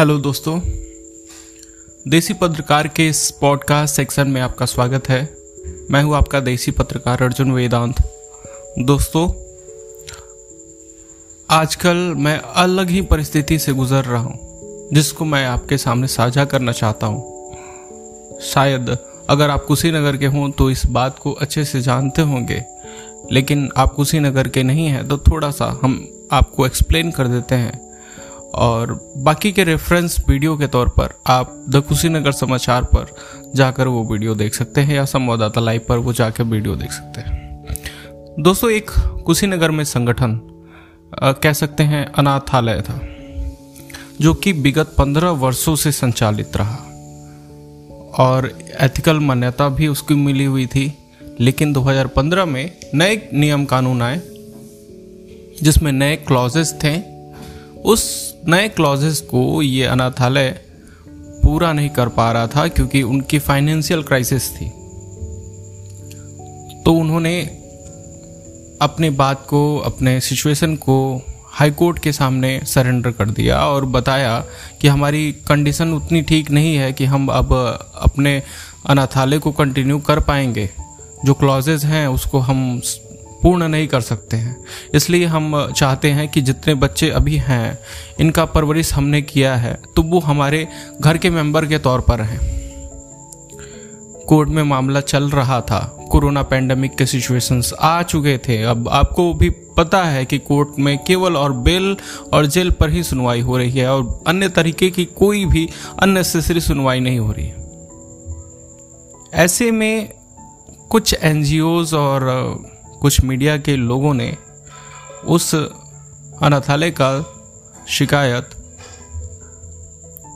Hello दोस्तों, देसी पत्रकार के इस पॉडकास्ट सेक्शन में आपका स्वागत है। मैं हूँ आपका देसी पत्रकार अर्जुन वेदांत। दोस्तों, आजकल मैं अलग ही परिस्थिति से गुजर रहा हूँ, जिसको मैं आपके सामने साझा करना चाहता हूँ। शायद अगर आप कुशीनगर के हों तो इस बात को अच्छे से जानते होंगे, लेकिन आप कुशीनगर के नहीं हैं तो थोड़ा सा हम आपको एक्सप्लेन कर देते हैं। और बाकी के रेफरेंस वीडियो के तौर पर आप द कुशीनगर समाचार पर जाकर वो वीडियो देख सकते हैं या संवाददाता लाइव पर वो जाकर वीडियो देख सकते हैं। दोस्तों, एक कुशीनगर में संगठन कह सकते हैं अनाथालय था, जो कि विगत पंद्रह वर्षों से संचालित रहा। और एथिकल मान्यता भी उसकी मिली हुई थी, लेकिन 2015 में नए नियम कानून आए, जिसमें नए क्लॉजेस थे उस नए क्लॉजेस को ये अनाथालय पूरा नहीं कर पा रहा था क्योंकि उनकी फाइनेंशियल क्राइसिस थी। तो उन्होंने अपने बात को, अपने सिचुएशन को हाई कोर्ट के सामने सरेंडर कर दिया और बताया कि हमारी कंडीशन उतनी ठीक नहीं है कि हम अब अपने अनाथालय को कंटिन्यू कर पाएँगे। जो क्लॉजेज हैं, उसको हम पूर्ण नहीं कर सकते हैं। इसलिए हम चाहते हैं कि जितने बच्चे अभी हैं, इनका परवरिश हमने किया है तो वो हमारे घर के मेंबर के तौर पर हैं। कोर्ट में मामला चल रहा था, कोरोना पैंडमिक के सिचुएशंस आ चुके थे। अब आपको भी पता है कि कोर्ट में केवल और बेल और जेल पर ही सुनवाई हो रही है, और अन्य तरीके की कोई भी अननेसेसरी सुनवाई नहीं हो रही है। ऐसे में कुछ एनजीओज और कुछ मीडिया के लोगों ने उस अनाथालय का शिकायत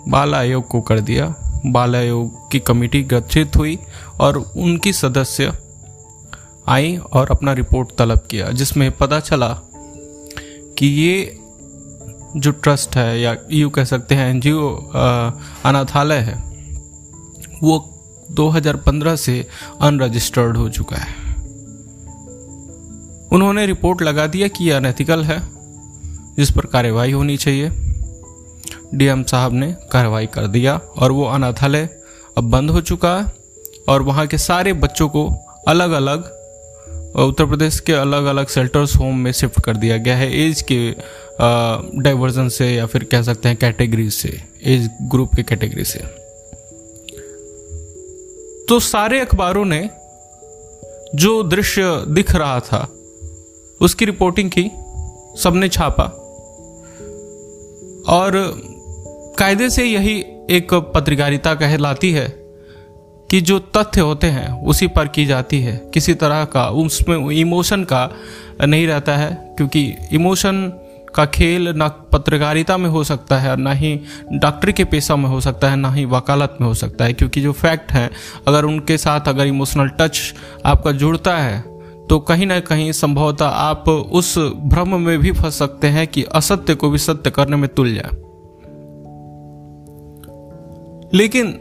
बाल आयोग को कर दिया। बाल आयोग की कमेटी गठित हुई और उनकी सदस्य आई और अपना रिपोर्ट तलब किया, जिसमें पता चला कि ये जो ट्रस्ट है या यू कह सकते हैं एनजीओ अनाथालय है, वो 2015 से अनरजिस्टर्ड हो चुका है। उन्होंने रिपोर्ट लगा दिया कि यह अनएथिकल है, जिस पर कार्यवाही होनी चाहिए। डीएम साहब ने कार्रवाई कर दिया और वो अनाथालय अब बंद हो चुका है और वहाँ के सारे बच्चों को अलग अलग उत्तर प्रदेश के अलग अलग शेल्टर्स होम में शिफ्ट कर दिया गया है एज के डाइवर्जन से या फिर कह सकते हैं कैटेगरी से एज ग्रुप के कैटेगरी से। तो सारे अखबारों ने जो दृश्य दिख रहा था उसकी रिपोर्टिंग की, सबने छापा। और कायदे से यही एक पत्रकारिता कहलाती है कि जो तथ्य होते हैं, उसी पर की जाती है। किसी तरह का, उसमें इमोशन का नहीं रहता है, क्योंकि इमोशन का खेल ना पत्रकारिता में हो सकता है, ना ही डॉक्टरी के पेशा में हो सकता है, ना ही वकालत में हो सकता है, क्योंकि जो फैक्ट हैं, अगर उनके साथ अगर इमोशनल टच आपका जुड़ता है तो कहीं ना कहीं संभवतः आप उस भ्रम में भी फंस सकते हैं कि असत्य को भी सत्य करने में तुल जाए लेकिन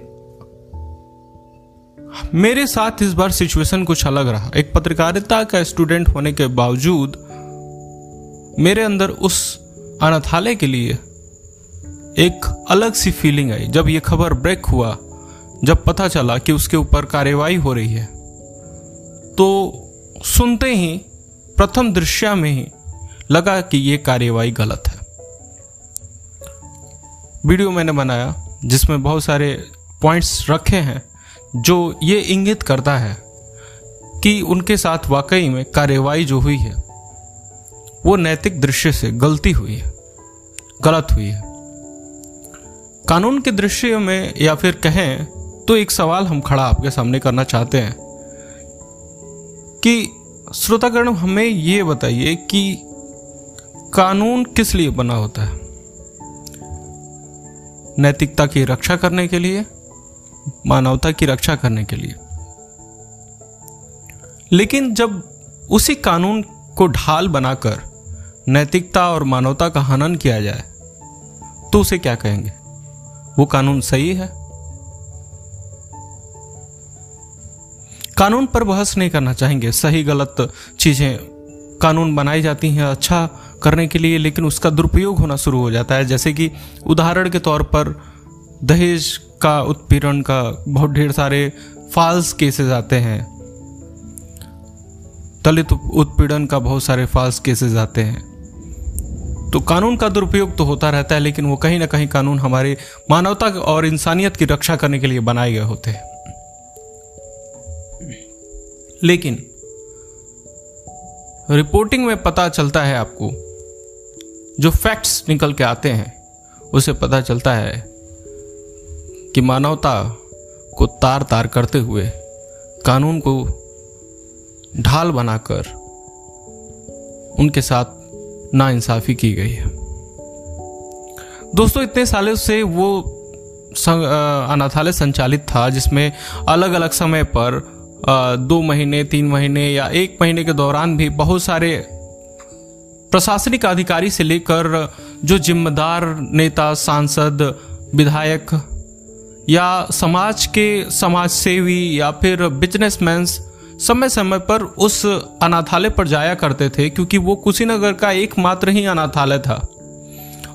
मेरे साथ इस बार सिचुएशन कुछ अलग रहा। एक पत्रकारिता का स्टूडेंट होने के बावजूद मेरे अंदर उस अनाथालय के लिए एक अलग सी फीलिंग आई। जब यह खबर ब्रेक हुआ, जब पता चला कि उसके ऊपर कार्यवाही हो रही है तो सुनते ही, प्रथम दृश्य में ही लगा कि यह कार्यवाही गलत है। वीडियो मैंने बनाया, जिसमें बहुत सारे पॉइंट्स रखे हैं, जो ये इंगित करता है कि उनके साथ वाकई में कार्यवाही जो हुई है, वो नैतिक दृश्य से गलती हुई है, गलत हुई है। कानून के दृश्य में या फिर कहें तो एक सवाल हम खड़ा आपके सामने करना चाहते हैं। कि श्रोतागण, हमें ये बताइए कि कानून किस लिए बना होता है? नैतिकता की रक्षा करने के लिए, मानवता की रक्षा करने के लिए। लेकिन जब उसी कानून को ढाल बनाकर नैतिकता और मानवता का हनन किया जाए तो उसे क्या कहेंगे? वो कानून सही है? कानून पर बहस नहीं करना चाहेंगे। सही, गलत चीज़ें कानून बनाई जाती हैं अच्छा करने के लिए, लेकिन उसका दुरुपयोग होना शुरू हो जाता है। जैसे कि उदाहरण के तौर पर दहेज का उत्पीड़न का बहुत ढेर सारे फॉल्स केसेस आते हैं। दलित उत्पीड़न का बहुत सारे फॉल्स केसेस आते हैं। तो कानून का दुरुपयोग तो होता रहता है, लेकिन वो कहीं ना कहीं कानून हमारे मानवता और इंसानियत की रक्षा करने के लिए बनाए गए होते हैं। लेकिन रिपोर्टिंग में पता चलता है आपको, जो फैक्ट्स निकल के आते हैं, उसे पता चलता है कि मानवता को तार तार करते हुए, कानून को ढाल बनाकर उनके साथ नाइंसाफी की गई है। दोस्तों, इतने सालों से वो अनाथालय संचालित था, जिसमें अलग अलग समय पर दो महीने, तीन महीने या एक महीने के दौरान भी बहुत सारे प्रशासनिक अधिकारी से लेकर जो जिम्मेदार नेता, सांसद, विधायक या समाज के समाज सेवी या फिर बिजनेसमैन समय समय पर उस अनाथालय पर जाया करते थे, क्योंकि वो कुशीनगर का एकमात्र ही अनाथालय था।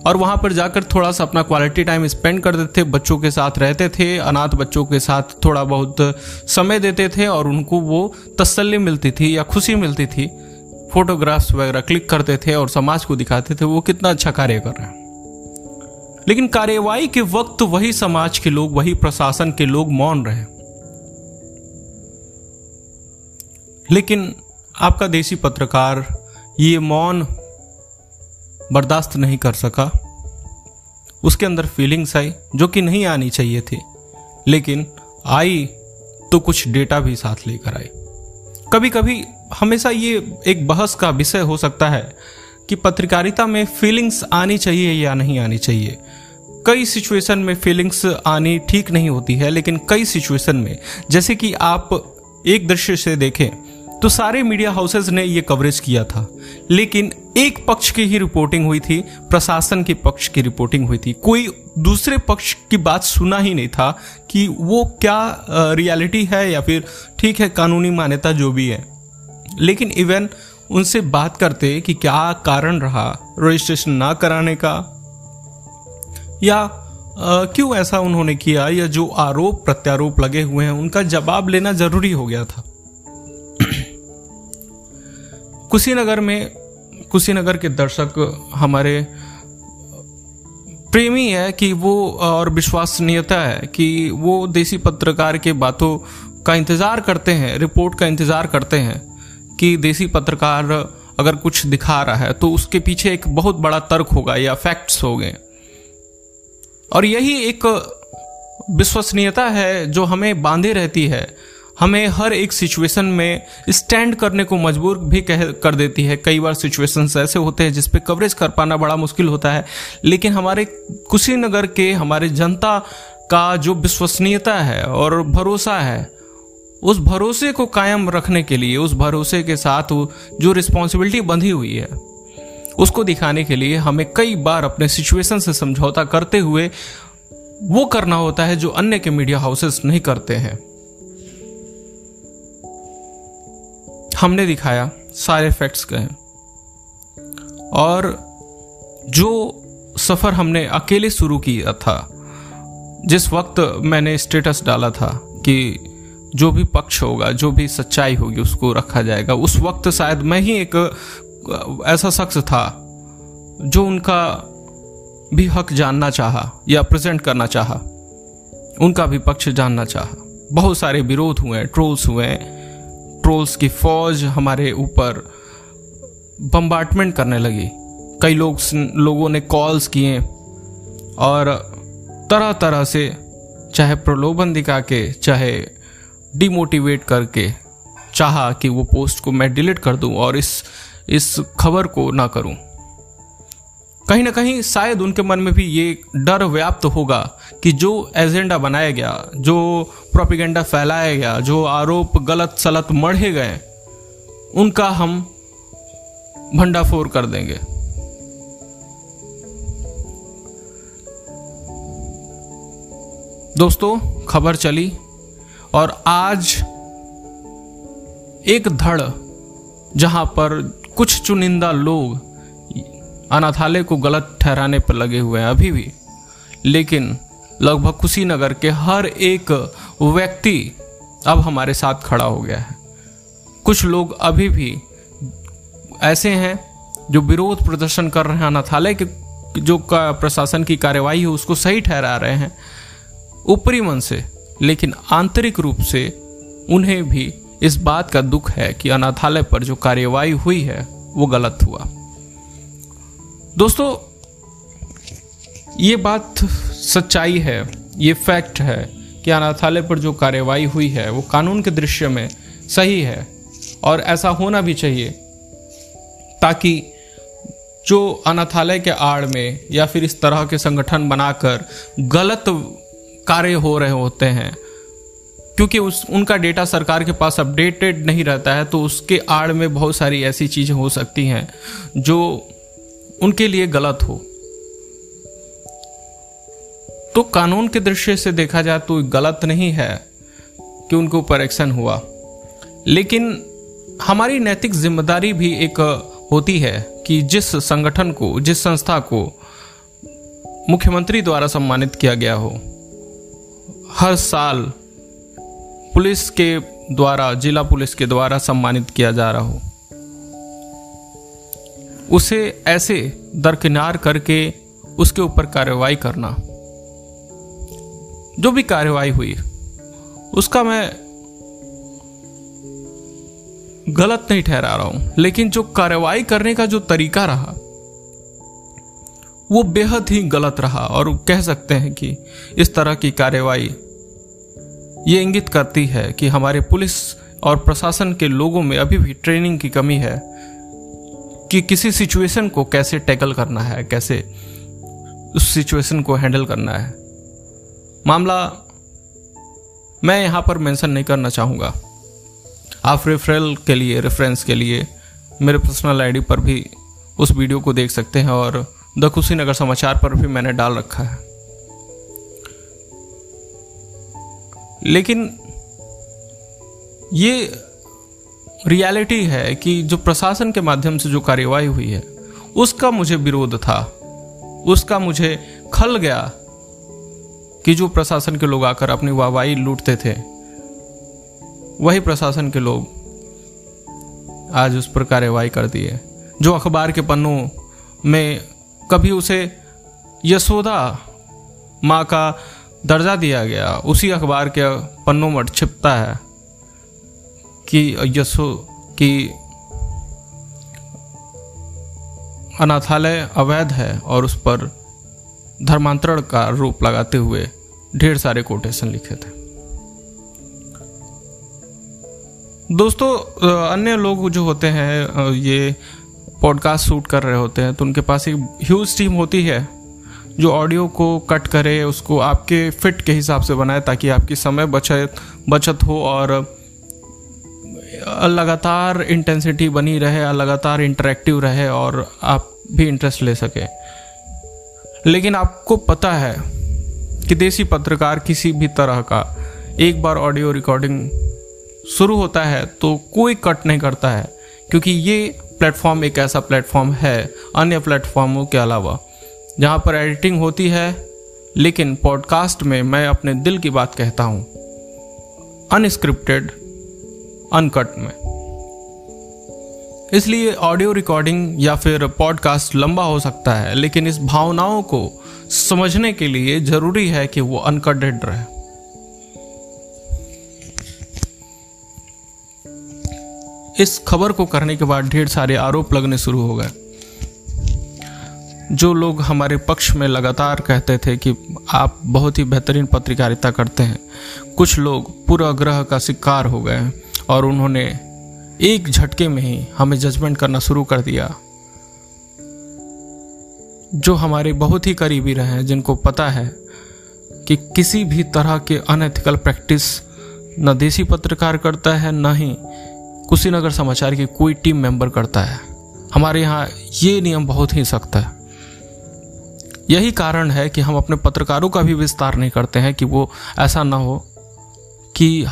और वहाँ पर जाकर थोड़ा सा अपना क्वालिटी टाइम स्पेंड करते थे, बच्चों के साथ रहते थे, अनाथ बच्चों के साथ थोड़ा बहुत समय देते थे और उनको वो तसल्ली मिलती थी या खुशी मिलती थी। फोटोग्राफ्स वगैरह क्लिक करते थे और समाज को दिखाते थे, वो कितना अच्छा कार्य कर रहे हैं। लेकिन कार्यवाही के वक्त वही समाज के लोग, वही प्रशासन के लोग मौन रहे। लेकिन आपका देसी पत्रकार, ये मौन बर्दाश्त नहीं कर सका। उसके अंदर फीलिंग्स आई, जो कि नहीं आनी चाहिए थी। लेकिन आई तो कुछ डेटा भी साथ लेकर आई। कभी कभी हमेशा ये एक बहस का विषय हो सकता है कि पत्रकारिता में फीलिंग्स आनी चाहिए या नहीं आनी चाहिए। कई सिचुएशन में फीलिंग्स आनी ठीक नहीं होती है, लेकिन कई सिचुएशन में, जैसे कि आप एक दृश्य से देखें तो सारे मीडिया हाउसेस ने ये कवरेज किया था। लेकिन एक पक्ष की ही रिपोर्टिंग हुई थी, प्रशासन के पक्ष की रिपोर्टिंग हुई थी। कोई दूसरे पक्ष की बात सुना ही नहीं था कि वो क्या रियलिटी है या फिर ठीक है, कानूनी मान्यता जो भी है। लेकिन इवन उनसे बात करते कि क्या कारण रहा रजिस्ट्रेशन ना कराने का? या क्यों ऐसा उन्होंने किया? या जो आरोप प्रत्यारोप लगे हुए हैं, उनका जवाब लेना ज़रूरी हो गया था। कुशीनगर में, कुशीनगर के दर्शक हमारे प्रेमी है कि वो, और विश्वसनीयता है कि वो देसी पत्रकार के बातों का इंतज़ार करते हैं, रिपोर्ट का इंतज़ार करते हैं कि देसी पत्रकार अगर कुछ दिखा रहा है तो उसके पीछे एक बहुत बड़ा तर्क होगा या फैक्ट्स हो गए। और यही एक विश्वसनीयता है जो हमें बांधे रहती है। हमें हर एक सिचुएशन में स्टैंड करने को मजबूर भी कह, कर देती है। कई बार सिचुएशंस ऐसे होते हैं जिसपे कवरेज कर पाना बड़ा मुश्किल होता है। लेकिन हमारे कुशीनगर के हमारे जनता का जो विश्वसनीयता है और भरोसा है, उस भरोसे को कायम रखने के लिए, उस भरोसे के साथ जो रिस्पॉन्सिबिलिटी बंधी हुई है, उसको दिखाने के लिए हमें कई बार अपने सिचुएशन से समझौता करते हुए वो करना होता है जो अन्य के मीडिया हाउसेस नहीं करते हैं। हमने दिखाया, सारे फैक्ट्स कहे और जो सफ़र हमने अकेले शुरू किया था, जिस वक्त मैंने स्टेटस डाला था कि जो भी पक्ष होगा, जो भी सच्चाई होगी, उसको रखा जाएगा, उस वक्त शायद मैं ही एक ऐसा शख्स था, जो उनका भी हक जानना चाहा या प्रेजेंट करना चाहा, उनका भी पक्ष जानना चाहा। बहुत सारे विरोध हुए ट्रोल्स हुए ट्रोल्स की फौज हमारे ऊपर बम्बार्टमेंट करने लगी। कई लोग लोगों ने कॉल्स किए और तरह तरह से चाहे प्रलोभन दिखा के चाहे डिमोटिवेट करके चाहा कि वो पोस्ट को मैं डिलीट कर दूँ और इस इस खबर को ना करूँ। कहीं ना कहीं शायद उनके मन में भी ये डर व्याप्त होगा कि जो एजेंडा बनाया गया, जो प्रोपिगेंडा फैलाया गया, जो आरोप गलत सलत मढ़े गए, उनका हम भंडाफोर कर देंगे। दोस्तों, खबर चली और आज एक धड़ जहाँ पर कुछ चुनिंदा लोग अनाथालय को गलत ठहराने पर लगे हुए हैं, अभी भी। लेकिन लगभग कुशीनगर के हर एक व्यक्ति अब हमारे साथ खड़ा हो गया है। कुछ लोग अभी भी ऐसे हैं जो विरोध प्रदर्शन कर रहे हैं, अनाथालय के जो का प्रशासन की कार्यवाही है, उसको सही ठहरा रहे हैं ऊपरी मन से, लेकिन आंतरिक रूप से उन्हें भी इस बात का दुख है कि अनाथालय पर जो कार्यवाही हुई है, वो गलत हुआ। दोस्तों ये बात सच्चाई है, ये फैक्ट है कि अनाथालय पर जो कार्यवाही हुई है, वो कानून के दृश्य में सही है और ऐसा होना भी चाहिए ताकि जो अनाथालय के आड़ में या फिर इस तरह के संगठन बनाकर गलत कार्य हो रहे होते हैं, क्योंकि उस, उनका डेटा सरकार के पास अपडेटेड नहीं रहता है तो उसके आड़ में बहुत सारी ऐसी चीज़ें हो सकती हैं जो उनके लिए गलत हो। तो कानून के दृश्य से देखा जाए तो गलत नहीं है कि उनके ऊपर एक्शन हुआ। लेकिन हमारी नैतिक ज़िम्मेदारी भी एक होती है कि जिस संगठन को, जिस संस्था को मुख्यमंत्री द्वारा सम्मानित किया गया हो, हर साल पुलिस के द्वारा, जिला पुलिस के द्वारा सम्मानित किया जा रहा हो। उसे ऐसे दरकिनार करके उसके ऊपर कार्रवाई करना। जो भी कार्रवाई हुई, उसका मैं गलत नहीं ठहरा रहा हूँ। लेकिन जो कार्रवाई करने का जो तरीका रहा, वो बेहद ही गलत रहा। और कह सकते हैं कि इस तरह की कार्रवाई ये इंगित करती है कि हमारे पुलिस और प्रशासन के लोगों में अभी भी ट्रेनिंग की कमी है कि किसी सिचुएशन को कैसे टैकल करना है, कैसे उस सिचुएशन को हैंडल करना है। मामला मैं यहाँ पर मेंशन नहीं करना चाहूँगा। आप रेफरल के लिए रेफरेंस के लिए मेरे पर्सनल आईडी पर भी उस वीडियो को देख सकते हैं और द कुशीनगर समाचार पर भी मैंने डाल रखा है। लेकिन ये रियलिटी है कि जो प्रशासन के माध्यम से जो कार्यवाही हुई है, उसका मुझे विरोध था, उसका मुझे खल गया कि जो प्रशासन के लोग आकर अपनी वाहवाही लूटते थे, वही प्रशासन के लोग आज उस पर कार्यवाही कर दिए। जो अखबार के पन्नों में कभी उसे यशोदा माँ का दर्जा दिया गया, उसी अखबार के पन्नों में छिपता है कि यशो, कि अनाथालय अवैध है और उस पर धर्मांतरण का रूप लगाते हुए ढेर सारे कोटेशन लिखे थे। दोस्तों अन्य लोग जो होते हैं ये पॉडकास्ट शूट कर रहे होते हैं तो उनके पास एक ह्यूज टीम होती है, जो ऑडियो को कट करे, उसको आपके फिट के हिसाब से बनाए, ताकि आपकी समय बचत बचत हो और लगातार इंटेंसिटी बनी रहे, लगातार इंटरेक्टिव रहे और आप भी इंटरेस्ट ले सके। लेकिन आपको पता है कि देसी पत्रकार किसी भी तरह का एक बार ऑडियो रिकॉर्डिंग शुरू होता है तो कोई कट नहीं करता है, क्योंकि ये प्लेटफॉर्म एक ऐसा प्लेटफॉर्म है, अन्य प्लेटफॉर्मों के अलावा, जहाँ पर एडिटिंग होती है, लेकिन पॉडकास्ट में मैं अपने दिल की बात कहता हूँ, अनस्क्रिप्टेड, अनकट में। इसलिए ऑडियो रिकॉर्डिंग या फिर पॉडकास्ट लंबा हो सकता है, लेकिन इस भावनाओं को समझने के लिए ज़रूरी है कि वो अनकटेड रहे। इस खबर को करने के बाद ढेर सारे आरोप लगने शुरू हो गए। जो लोग हमारे पक्ष में लगातार कहते थे कि आप बहुत ही बेहतरीन पत्रकारिता करते हैं, कुछ लोग पूरा ग्रह का शिकार हो गए और उन्होंने एक झटके में ही हमें जजमेंट करना शुरू कर दिया। जो हमारे बहुत ही करीबी रहे हैं, जिनको पता है कि किसी भी तरह के अनएथिकल प्रैक्टिस न देसी पत्रकार करता है, न ही कुशीनगर समाचार की कोई टीम मेंबर करता है। हमारे यहाँ ये नियम बहुत ही सख्त है। यही कारण है कि हम अपने पत्रकारों का भी विस्तार नहीं करते हैं कि वो ऐसा ना हो कि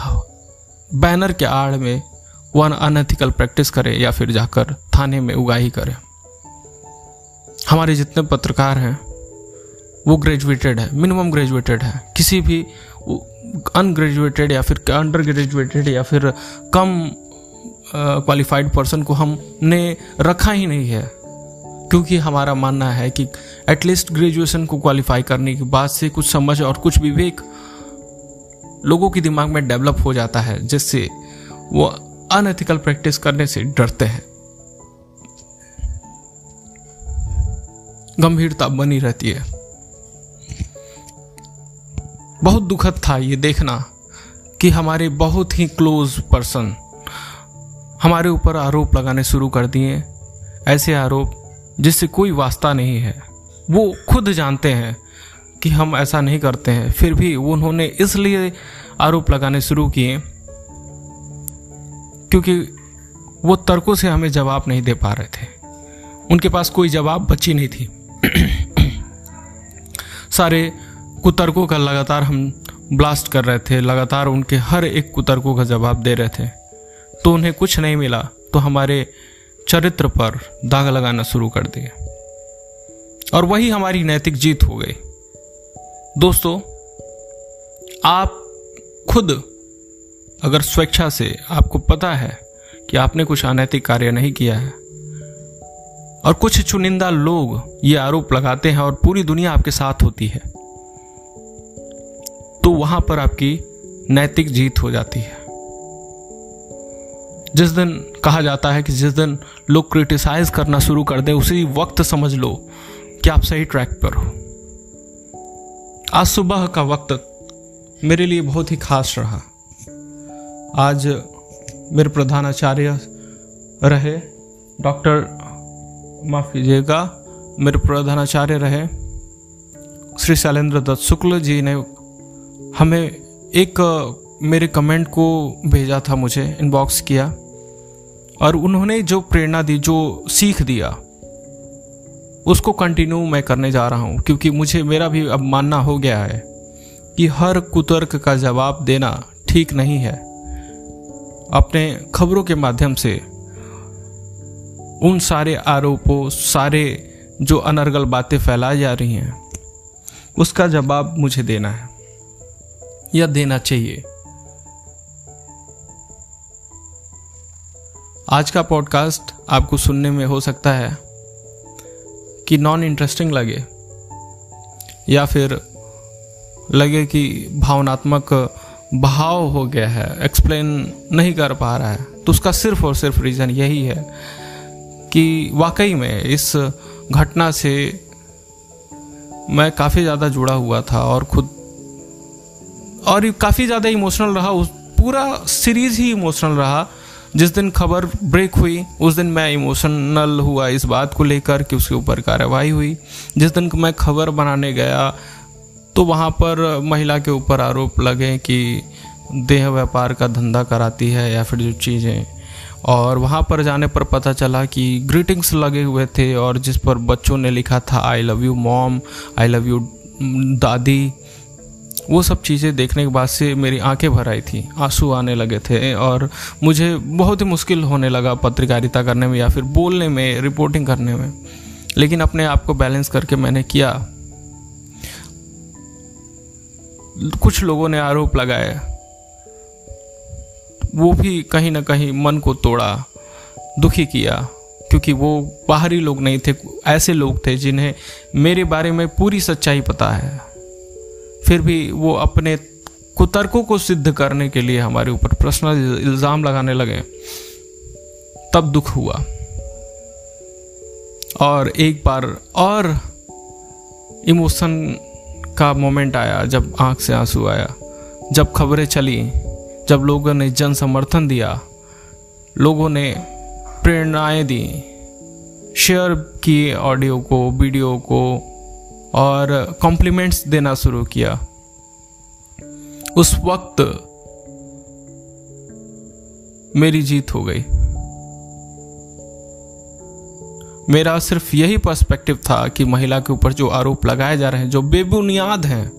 बैनर के आड़ में वो अनएथिकल प्रैक्टिस करे या फिर जाकर थाने में उगाही करे। हमारे जितने पत्रकार हैं, वो ग्रेजुएटेड है मिनिमम ग्रेजुएटेड है। किसी भी अनग्रेजुएटेड या फिर अंडर ग्रेजुएटेड या फिर कम क्वालिफाइड पर्सन को हमने रखा ही नहीं है। क्योंकि हमारा मानना है कि एटलीस्ट ग्रेजुएशन को क्वालिफाई करने के बाद से कुछ समझ और कुछ विवेक लोगों के दिमाग में डेवलप हो जाता है, जिससे वो अनएथिकल प्रैक्टिस करने से डरते हैं। गंभीरता बनी रहती है। बहुत दुखद था ये देखना कि हमारे बहुत ही क्लोज पर्सन हमारे ऊपर आरोप लगाने शुरू कर दिए। ऐसे आरोप जिससे कोई वास्ता नहीं है। वो खुद जानते हैं कि हम ऐसा नहीं करते हैं। फिर भी उन्होंने इसलिए आरोप लगाने शुरू किए क्योंकि वो तर्कों से हमें जवाब नहीं दे पा रहे थे। उनके पास कोई जवाब बची नहीं थी। सारे कुतर्कों का लगातार हम ब्लास्ट कर रहे थे, लगातार उनके हर एक कुतर्कों का जवाब दे रहे थे। तो उन्हें कुछ नहीं मिला तो हमारे चरित्र पर दाग लगाना शुरू कर दिए। और वही हमारी नैतिक जीत हो गई। दोस्तों, आप खुद अगर स्वेच्छा से आपको पता है कि आपने कुछ अनैतिक कार्य नहीं किया है, और कुछ चुनिंदा लोग ये आरोप लगाते हैं और पूरी दुनिया आपके साथ होती है तो वहाँ पर आपकी नैतिक जीत हो जाती है। जिस दिन कहा जाता है कि जिस दिन लोग क्रिटिसाइज करना शुरू कर दे, उसी वक्त समझ लो कि आप सही ट्रैक पर हो। आज सुबह का वक्त मेरे लिए बहुत ही खास रहा। आज मेरे प्रधानाचार्य रहे, डॉक्टर, माफ़ कीजिएगा, मेरे प्रधानाचार्य रहे, श्री शैलेंद्र दत्त शुक्ल जी ने हमें एक, मेरे कमेंट को भेजा था, मुझे इनबॉक्स किया, और उन्होंने जो प्रेरणा दी, जो सीख दिया, उसको कंटिन्यू मैं करने जा रहा हूँ, क्योंकि मुझे, मेरा भी अब मानना हो गया है कि हर कुतर्क का जवाब देना ठीक नहीं है। अपने खबरों के माध्यम से उन सारे आरोपों, सारे जो अनर्गल बातें फैलाई जा रही हैं, उसका जवाब मुझे देना है, या देना चाहिए। आज का पॉडकास्ट आपको सुनने में हो सकता है कि नॉन इंटरेस्टिंग लगे, या फिर लगे कि भावनात्मक भाव हो गया है एक्सप्लेन नहीं कर पा रहा है। तो उसका सिर्फ़ और सिर्फ़ रीज़न यही है कि वाकई में इस घटना से मैं काफ़ी ज़्यादा जुड़ा हुआ था और खुद और काफ़ी ज़्यादा इमोशनल रहा। उस पूरा सीरीज़ ही इमोशनल रहा। जिस दिन खबर ब्रेक हुई, उस दिन मैं इमोशनल हुआ इस बात को लेकर कि उसके ऊपर कार्रवाई हुई। जिस दिन मैं खबर बनाने गया तो वहाँ पर महिला के ऊपर आरोप लगे कि देह व्यापार का धंधा कराती है या फिर जो चीज़ें। और वहाँ पर जाने पर पता चला कि ग्रीटिंग्स लगे हुए थे और जिस पर बच्चों ने लिखा था I love you mom I love you दादी। वो सब चीज़ें देखने के बाद से मेरी आँखें भर आई थी, आँसू आने लगे थे और मुझे बहुत ही मुश्किल होने लगा पत्रकारिता करने में या फिर बोलने में रिपोर्टिंग करने में। लेकिन अपने आप को बैलेंस करके मैंने किया। कुछ लोगों ने आरोप लगाए वो भी कहीं ना कहीं मन को तोड़ा, दुखी किया, क्योंकि वो बाहरी लोग नहीं थे, ऐसे लोग थे जिन्हें मेरे बारे में पूरी सच्चाई पता है। फिर भी वो अपने कुतर्कों को सिद्ध करने के लिए हमारे ऊपर पर्सनल इल्ज़ाम लगाने लगे। तब दुख हुआ। और एक बार और इमोशन का मोमेंट आया, जब आँख से आँसू आया, जब खबरें चली, जब लोगों ने जन समर्थन दिया, लोगों ने प्रेरणाएँ दी, शेयर किए ऑडियो को, वीडियो को, और कॉम्प्लीमेंट्स देना शुरू किया। उस वक्त मेरी जीत हो गई। मेरा सिर्फ़ यही पर्सपेक्टिव था कि महिला के ऊपर जो आरोप लगाए जा रहे हैं, जो बेबुनियाद हैं।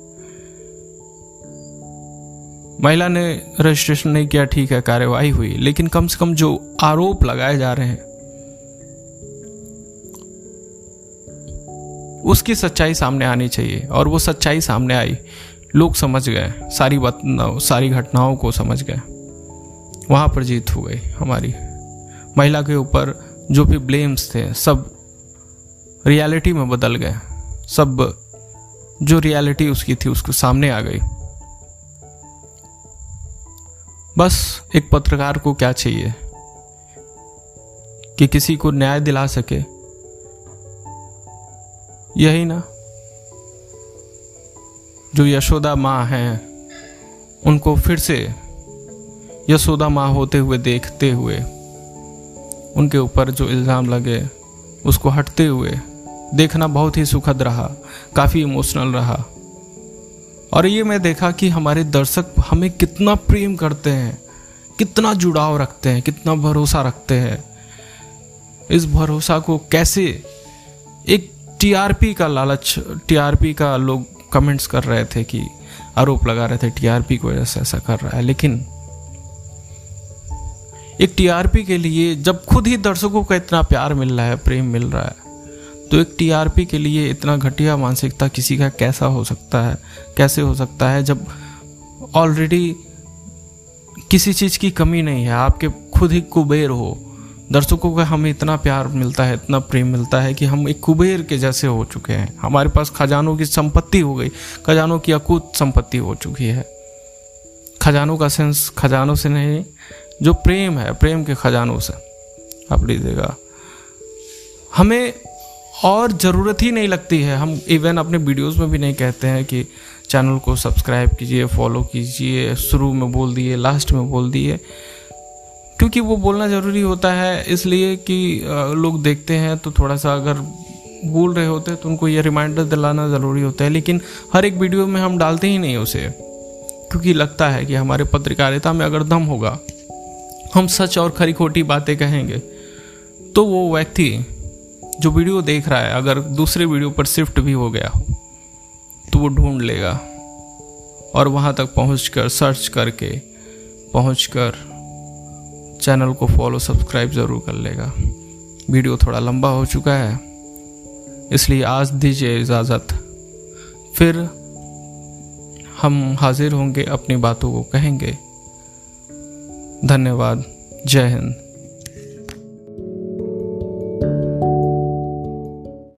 महिला ने रजिस्ट्रेशन नहीं किया, ठीक है, कार्यवाही हुई, लेकिन कम से कम जो आरोप लगाए जा रहे हैं, उसकी सच्चाई सामने आनी चाहिए, और वो सच्चाई सामने आई। लोग समझ गए, सारी बात, सारी घटनाओं को समझ गए। वहाँ पर जीत हो गई हमारी। महिला के ऊपर जो भी ब्लेम्स थे, सब रियलिटी में बदल गए। सब जो रियलिटी उसकी थी, उसके सामने आ गई। बस एक पत्रकार को क्या चाहिए? कि किसी को न्याय दिला सके। यही ना। जो यशोदा माँ हैं, उनको फिर से यशोदा माँ होते हुए देखते हुए उनके ऊपर जो इल्ज़ाम लगे, उसको हटते हुए देखना बहुत ही सुखद रहा, काफ़ी इमोशनल रहा। और ये मैं देखा कि हमारे दर्शक हमें कितना प्रेम करते हैं, कितना जुड़ाव रखते हैं, कितना भरोसा रखते हैं। इस भरोसा को कैसे एक टीआरपी का लालच टीआरपी का लोग कमेंट्स कर रहे थे कि आरोप लगा रहे थे टीआरपी की वजह से ऐसा कर रहा है। लेकिन एक टीआरपी के लिए जब खुद ही दर्शकों का इतना प्यार मिल रहा है, प्रेम मिल रहा है तो एक टीआरपी के लिए इतना घटिया मानसिकता किसी का कैसा हो सकता है? कैसे हो सकता है जब ऑलरेडी किसी चीज़ की कमी नहीं है, आपके खुद ही कुबेर हो? दर्शकों का हमें इतना प्यार मिलता है, इतना प्रेम मिलता है कि हम एक कुबेर के जैसे हो चुके हैं। हमारे पास खजानों की संपत्ति हो गई, खजानों की अकूत संपत्ति हो चुकी है। खजानों का सेंस खजानों से नहीं जो प्रेम है, प्रेम के खजानों से। आप लीजिएगा। हमें और ज़रूरत ही नहीं लगती है। हम इवन अपने वीडियोस में भी नहीं कहते हैं कि चैनल को सब्सक्राइब कीजिए फॉलो कीजिए, शुरू में बोल दिए लास्ट में बोल दिए। क्योंकि वो बोलना ज़रूरी होता है, इसलिए कि लोग देखते हैं तो थोड़ा सा अगर भूल रहे होते हैं तो उनको ये रिमाइंडर दिलाना ज़रूरी होता है। लेकिन हर एक वीडियो में हम डालते ही नहीं उसे। क्योंकि लगता है कि हमारे पत्रकारिता में अगर दम होगा हम सच और खरी खोटी बातें कहेंगे। तो वो व्यक्ति जो वीडियो देख रहा है, अगर दूसरे वीडियो पर शिफ्ट भी हो गया हो तो वो ढूंढ लेगा और वहाँ तक पहुँच कर सर्च करके पहुँच कर चैनल को फॉलो सब्सक्राइब ज़रूर कर लेगा। वीडियो थोड़ा लंबा हो चुका है, इसलिए आज दीजिए इजाज़त। फिर हम हाजिर होंगे, अपनी बातों को कहेंगे। धन्यवाद जय हिंद